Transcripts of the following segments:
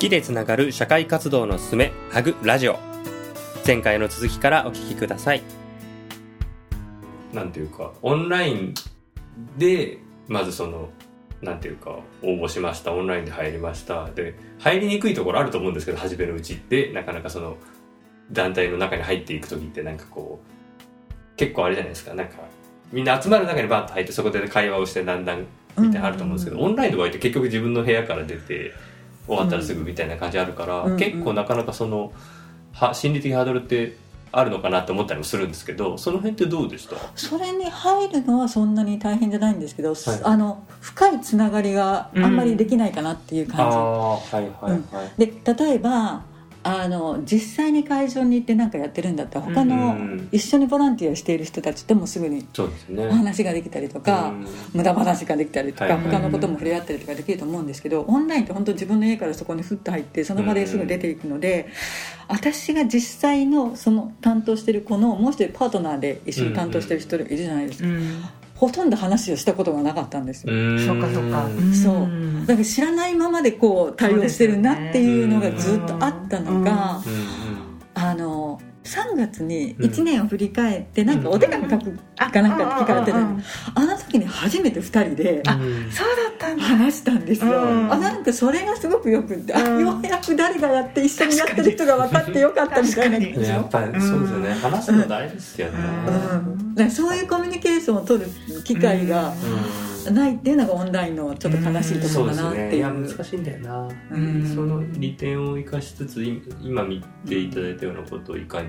きでつながる社会活動のすすめハグラジオ。前回の続きからお聞きください。なんていうかオンラインでまずそのなんていうか応募しましたオンラインで入りました。で入りにくいところあると思うんですけど初めのうちってなかなかその団体の中に入っていく時ってなんかこう結構あれじゃないですか。なんかみんな集まる中にバッと入ってそこで会話をしてだんだんみたいなのあると思うんですけど、オンラインの場合って結局自分の部屋から出て終わったらすぐみたいな感じあるから、うん結構なかなかそのは心理的ハードルってあるのかなって思ったりもするんですけどその辺ってどうでした？それに入るのはそんなに大変じゃないんですけど、はい。あの深いつながりがあんまりできないかなっていうあ感じ、あはいはいはい、で例えばあの実際に会場に行って何かやってるんだったら他うのん。一緒にボランティアしている人たちともすぐにそうですね。お話ができたりとか、うん。無駄話ができたりとか、他のことも触れ合ったりとかできると思うんですけどオンラインって本当自分の家からそこにふっと入ってその場ですぐ出ていくので、私が実際のその担当してる子のもう一人パートナーで一緒に担当してる人いるじゃないですか、うんほとんど話をしたことがなかったんですよ、ん。そうかそうか。そう。うん。だから知らないままでこう対応してるなっていうのがずっとあったのが、あの3月に1年を振り返ってなんかお手紙書くかなんか聞かれてたあの時に初めて2人でそうだったんだ。話したんですよ、うん。あなんかそれがすごくよくって、あうん。ようやく誰がやって一緒にやってる人が分かってよかったみたいなやっぱりそうですよね、話すの大事ですよね、うん。だからそういうコミュニケーションを取る機会がないっていうのがオンラインのちょっと悲しいところかなっていう。ね。いや難しいんだよな、うん。その利点を生かしつつい今見ていただいたようなことをいかに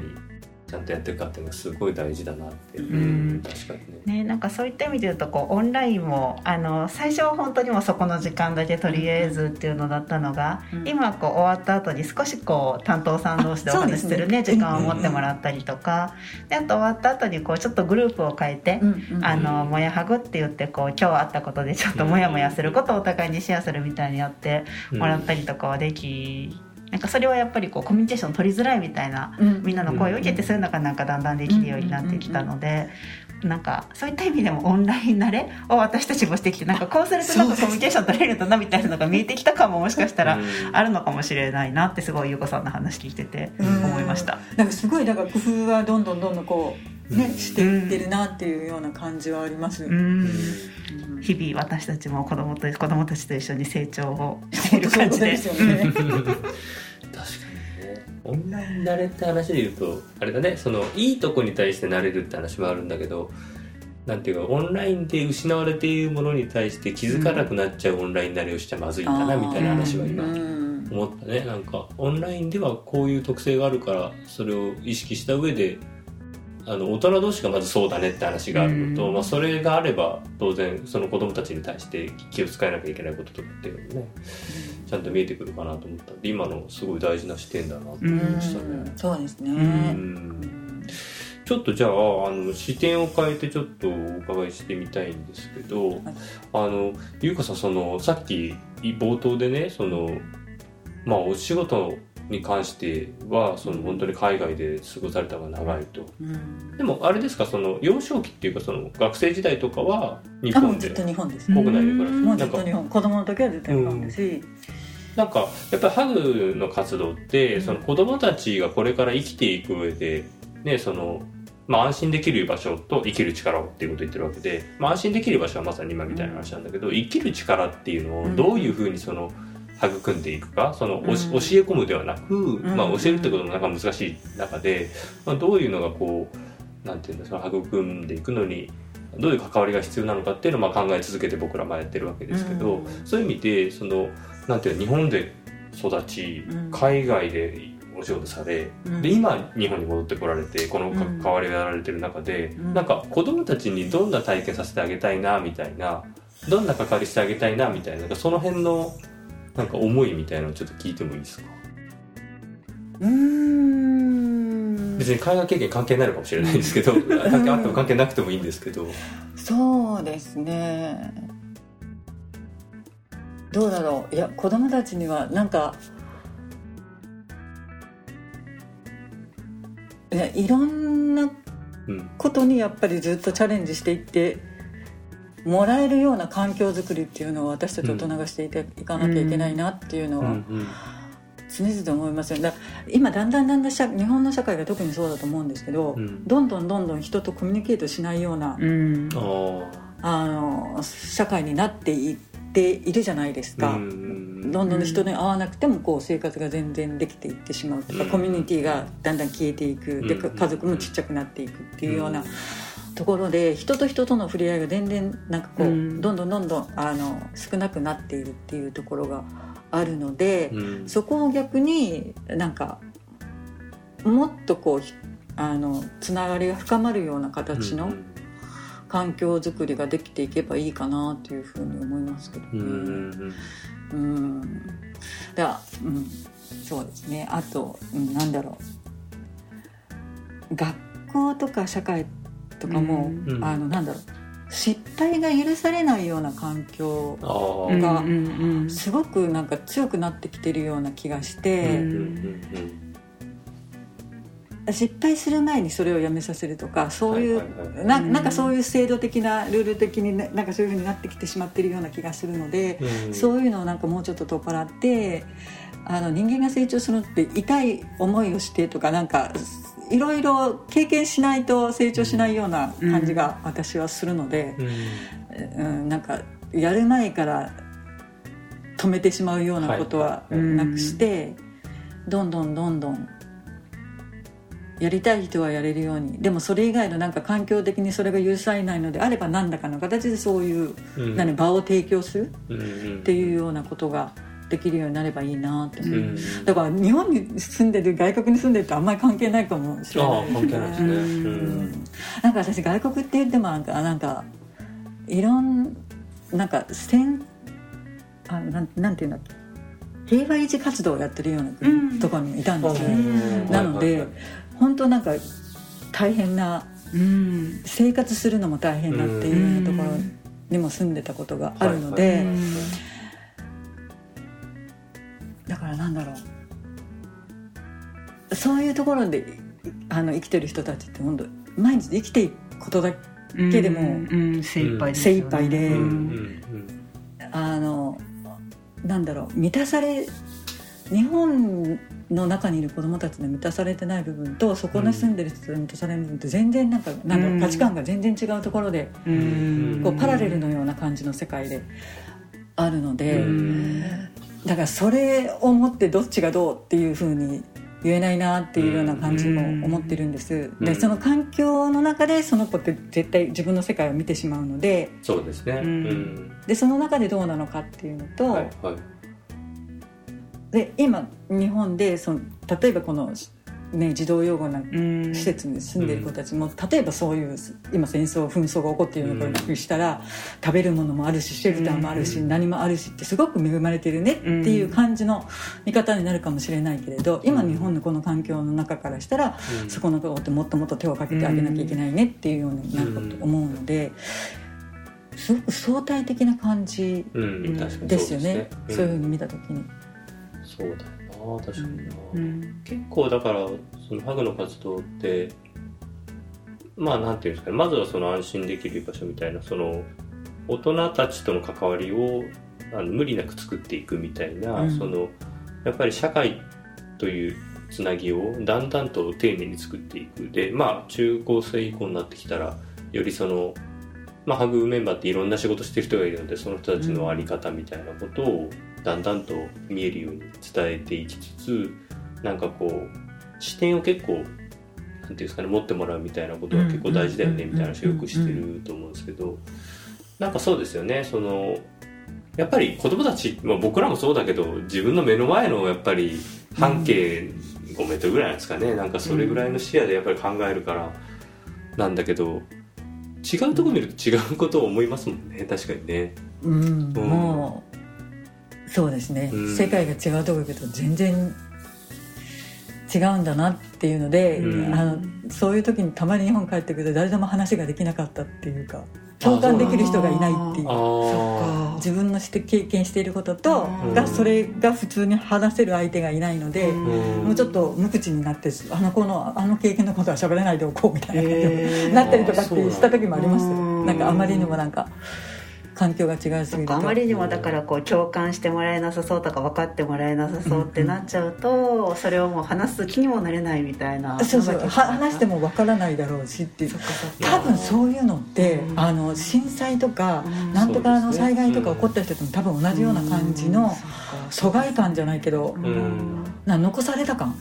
ちゃんとやっていくかっていうのがすごい大事だなって、ん。確かにね。ね、なんかそういった意味で言うとこうオンラインもあの最初は本当にもうそこの時間だけとりあえずっていうのだったのが、うん。今はこう終わった後に少しこう担当さん同士でお話しするねね時間を持ってもらったりとか、であと終わった後にこうちょっとグループを変えて、うんうんあのもやはぐって言ってこう今日あったことでちょっともやもやすることをお互いにシェアするみたいにやってもらったりとかはでき、なんかそれはやっぱりこうコミュニケーション取りづらいみたいなうんみんなの声を受けてそういうのがなんかだんだんできるようになってきたので。なんかそういった意味でもオンライン慣れを私たちもしてきてなんかこうするとなんかコミュニケーション取れるんだなみたいなのが見えてきたかももしかしたらうんあるのかもしれないなってすごい優子さんの話聞いててうん思いました。なんかすごいだから工夫はどんどんどんどんこうねしていってるなっていうような感じはあります、うん。うん。日々私たちも子供と子供たちと一緒に成長をしている感じで。ですよね。確かに。ねオンライン慣れって話で言うとあれだねそのいいとこに対して慣れるって話もあるんだけどなんていうかオンラインで失われているものに対して気づかなくなっちゃうオンライン慣れをしちゃまずいんだなみたいな話は今うん。思ったね。なんかオンラインではこういう特性があるからそれを意識した上であの大人同士がまずそうだねって話があるのと、うん。まあ、それがあれば当然その子供たちに対して気を使えなきゃいけないこととかっていうのもねちゃんと見えてくるかなと思ったんで今のすごい大事な視点だなと。思いましたね。そうですね、うん。ちょっとじゃああの視点を変えてちょっとお伺いしてみたいんですけど、あのゆうかさんそのさっき冒頭でねそのまあお仕事に関してはその本当に海外で過ごされた方が長いと。うん。でもあれですかその幼少期っていうかその学生時代とかは日本で？あもうずっと日本です。国内で暮らす？うん。もうずっと日本。子供の時はずっと日本です。し、なんかやっぱりハグの活動ってその子供たちがこれから生きていく上でねそのまあ安心できる場所と生きる力をっていうことを言ってるわけで、まあ、安心できる場所はまさに今みたいな話なんだけど、生きる力っていうのをどういうふうにその育んでいくかその教え込むではなく、まあ、教えるってこともなかなか難しい中で、まあ、どういうのがこうなんていうんですか育んでいくのにどういう関わりが必要なのかっていうのをまあ考え続けて僕らもやってるわけですけど、うん。そういう意味でそのなんていうの日本で育ちうん。海外でお仕事され、うん。で今日本に戻ってこられてこのうん関わりをやられてる中で、うん。なんか子供たちにどんな体験させてあげたいなみたいなどんな関わりしてあげたいなみたいなその辺のなんか思いみたいなのをちょっと聞いてもいいですか？うーん。別に海外経験関係ないのかもしれないですけど 関係あっても関係なくてもいいんですけど。そうですね。どうだろう。いや子供たちにはなんかいやいろんなうん。ことにやっぱりずっとチャレンジしていってもらえるような環境づくりっていうのを私たち大人がしていていかなきゃいけないなっていうのは、うんうん。常々思いますよだから今だんだんだんだん社日本の社会が特にそうだと思うんですけど、うん。どんどんどんどん人とコミュニケートしないような、うん。ああの社会になっていっているじゃないですあか、どんどん人に会わなくてもこう生活が全然できていってしまうとか、うん。コミュニティがだんだん消えていく、でうんか家族もちっちゃくなっていくっていうようなところで人と人との触れ合いが全然なんかこう、うん。どんどんどんどんあの少なくなっているっていうところがあるので、うん。そこを逆になんかもっとこうひあのつながりが深まるような形のうん。環境づくりができていけばいいかなというふうに思いますけどね。うんうん。そうですね。あと、うん、なんだろう。学校とか社会とかも、うん。うんあのなんだろう。失敗が許されないような環境がうんすごくなんか強くなってきてるような気がしうんて、うん失敗する前にそれをやめさせるとかそういう、はいはいはい。なうん。なんかそういう制度的なルール的にねなんかそういうふうになってきてしまってるような気がするので、うん。そういうのをなんかもうちょっと取っ払ってあの人間が成長するのって痛い思いをしてとかなんかいろいろ経験しないと成長しないような感じが私はするので、うん。うんなんかやる前から止めてしまうようなことははい。はいなくして、どんどんどんどんやりたい人はやれるようにでもそれ以外のなんか環境的にそれが許されないのであれば何らかの形でそういう、うん。何場を提供するっていうようなことができるようになればいいなって思う、うん。だから日本に住んでる外国に住んでるってあんまり関係ないかもしれああない関係ないですね。ううん。んなんか私外国って言ってもなんかなんかいろんなんか戦あなんなんていうんだっけ平和維持活動をやってるようなところにいたんですよね、うん。なので、本当なんか大変なうん。生活するのも大変だっていうところにも住んでたことがあるので、はいそういうところであの生きてる人たちって本当毎日生きていくことだうんけでもうん精一杯でね。精一杯でうんううん。んあのなんだろう満たされ日本の中にいる子供たちの満たされてない部分とそこに住んでる人の満たされる部分って全然なんかなんだ価値観が全然違うところでうん。こうパラレルのような感じの世界であるので、うん。だからそれを持ってどっちがどうっていうふうに言えないなっていうような感じも思ってるんです、うん。でその環境の中でその子って絶対自分の世界を見てしまうので。そうですね。ううんん。でその中でどうなのかっていうのと、はいはい。で今日本でその例えばこの、ね、児童養護なうん。施設に住んでいる子たちも、例えばそういう今戦争紛争が起こっているようなことにしたら、食べるものもあるしシェルターもあるし、うん。何もあるしってすごく恵まれてるねっていう感じの見方になるかもしれないけれど今日本のこの環境の中からしたら、うん。そこのことってもっともっと手をかけてあげなきゃいけないねっていうようになるかと思うので。すごく相対的な感じですよね。うん。そういうふうに見た時に。そうだよな確かにな、うん。結構だからそのハグの活動ってまあなんていうんですかね。まずはその安心できる場所みたいなその大人たちとの関わりをあの無理なく作っていくみたいな、うん。そのやっぱり社会というつなぎをだんだんと丁寧に作っていく。でまあ中高生以降になってきたらよりそのまあ、ハグメンバーっていろんな仕事してる人がいるのでその人たちの在り方みたいなことをだんだんと見えるように伝えていきつつなんかこう視点を結構なんていうんですかね持ってもらうみたいなことが結構大事だよねみたいな話をよくしてると思うんですけどなんかそうですよねそのやっぱり子供たち、まあ、僕らもそうだけど自分の目の前のやっぱり半径5メートルぐらいなんですかね。なんかそれぐらいの視野でやっぱり考えるからなんだけど違うとこ見ると違うことを思いますもんね確かにね。うん、もうそうですね、うん。世界が違うとこ行くと全然違うんだなっていうので、うん。あのそういう時にたまに日本帰ってくると誰とも話ができなかったっていうか共感できる人がいないっていう。あ自分のして経験していることとうん。がそれが普通に話せる相手がいないので、うん。うんもうちょっと無口になってあの子のあの経験のことは喋らないでおこうみたいな感じになったりとかってした時もあります。うん。なんかあまりにもなんか環境が違いすぎると。あまりにもだからこう共感してもらえなさそうとか分かってもらえなさそうってなっちゃうと、それをもう話す気にもなれないみたいなそうそう。は話してもわからないだろうしっていう。多分そういうのって、うん。あの震災とか、うん。なんとかの災害とか起こった人とも多分同じような感じの疎外感じゃないけど、ん。な残された感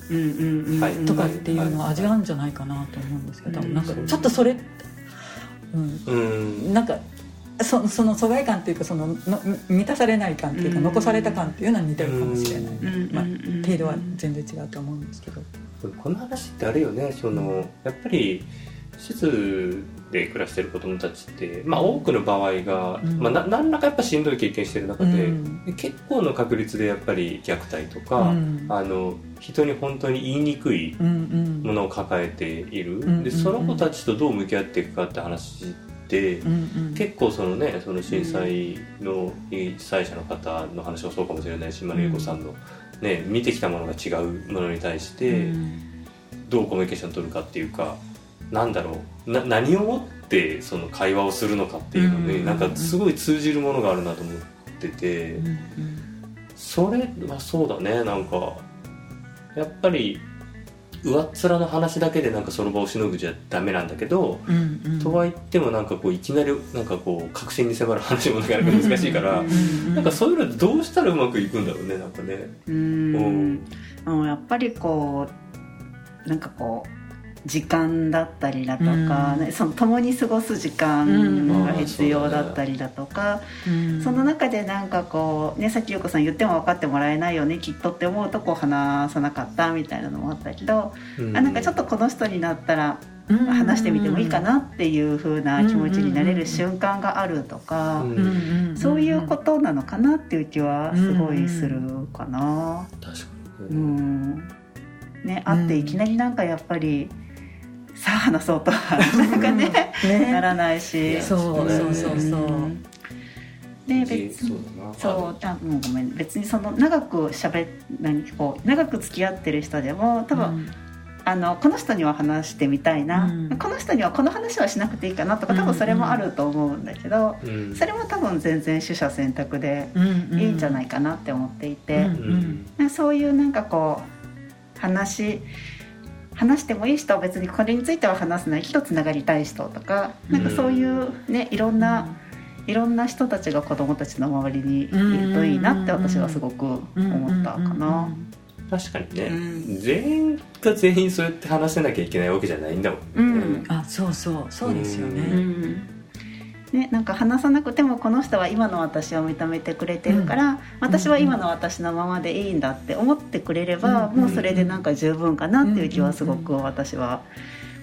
とかっていうのを味わうんじゃないかなと思うんですけど、なんかちょっとそれ、うん、うん。なんかそその疎外感っていうかそのの満たされない感っていうか、うん。残された感っていうのは似てるかもしれない、うん。まあうん。うん。程度は全然違うと思うんですけど、この話ってあれよねそのやっぱり施設で暮らしてる子供たちって、まあ、多くの場合が、うん。まあ、な何らかやっぱしんどい経験してる中で,、うん。で結構の確率でやっぱり虐待とか、うん。あの人に本当に言いにくいうん。うん。ものを抱えている、ん。でその子たちとどう向き合っていくかって話って、うんうん。結構そのねその震災の被災者の方の話もそうかもしれないし今の優子さんの、ね、見てきたものが違うものに対してどうコミュニケーション取るかっていうかなんだろうな何をもってその会話をするのかっていうのに、うんなんかすごい通じるものがあるなと思ってて、うんそれはそうだねなんかやっぱり上っ面の話だけでなんかその場をしのぐじゃダメなんだけど、うんうん。とは言ってもなんかこういきなりなんかこう確信に迫る話もなかなか難しいから、うんなんかそういうのどうしたらうまくいくんだろうねなんかね。ううん。ん。うんやっぱりこうなんかこう時間だったりだとか、うん。ねその共に過ごす時間が必要だったりだとか、うん。その中でなんかこうねさっき優子さん言っても分かってもらえないよねきっとって思うとこう話さなかったみたいなのもあったけど、うん。あなんかちょっとこの人になったらうん。話してみてもいいかなっていう風な気持ちになれる瞬間があるとか、そういうことなのかなっていう気はすごいするかな。確かうん。ね、会っていきなりなんかやっぱり、さあ話そうとはなんかねね。ならないし。そうそうそうそう。うん。でじ別にそうだな。そうあもうごめん別にその長くしゃべ何こう長く付き合ってる人でも多分、あのこの人には話してみたいな、うん。この人にはこの話はしなくていいかなとか多分それもあると思うんだけど、うんそれも多分全然取捨選択でうんいいんじゃないいかなって思っていて。うんうん。そういうなんかこう話話してもいい人は別にこれについては話せないけどつながりたい人とかなんかそういうねいろんな、いろんな人たちが子供たちの周りにいるといいなって私はすごく思ったかな。確かにね、うん。全員が全員そうやって話せなきゃいけないわけじゃないんだもんね、うん。あそうそう。そうですようねんね、なんか話さなくてもこの人は今の私を認めてくれてるから、私は今の私のままでいいんだって思ってくれれば、うんもうそれでなんか十分かなっていう気はすごく私は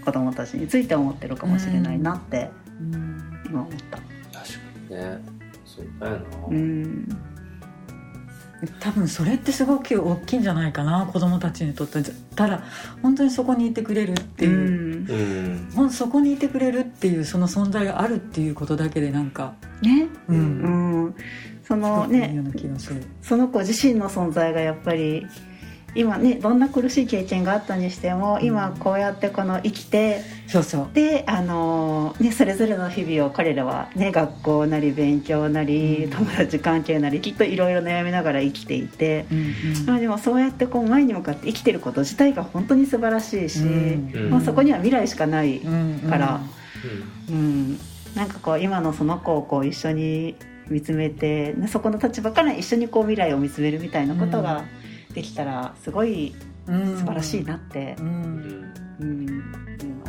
子供たちについて思ってるかもしれないなってうん今思った。確かにねそうだよな、うん多分それってすごく大きいんじゃないかな子供たちにとって。ただ本当にそこにいてくれるっていう、うん。そこにいてくれるっていうその存在があるっていうことだけでなんか。ね、ううん。うん、そのねその子自身の存在がやっぱり今ねどんな苦しい経験があったにしても今こうやってこの生きてそうそう。であのねそれぞれの日々を彼らはね学校なり勉強なりうん。友達関係なりきっといろいろ悩みながら生きていて。うんまあでもそうやってこう前に向かって生きてること自体が本当に素晴らしいし、うん。まあ、そこには未来しかない、うんから。うん、なんかこう今のその子をこう一緒に見つめてねそこの立場から一緒にこう未来を見つめるみたいなことができたらすごいうん素晴らしいなってう、うん。んうんいうのを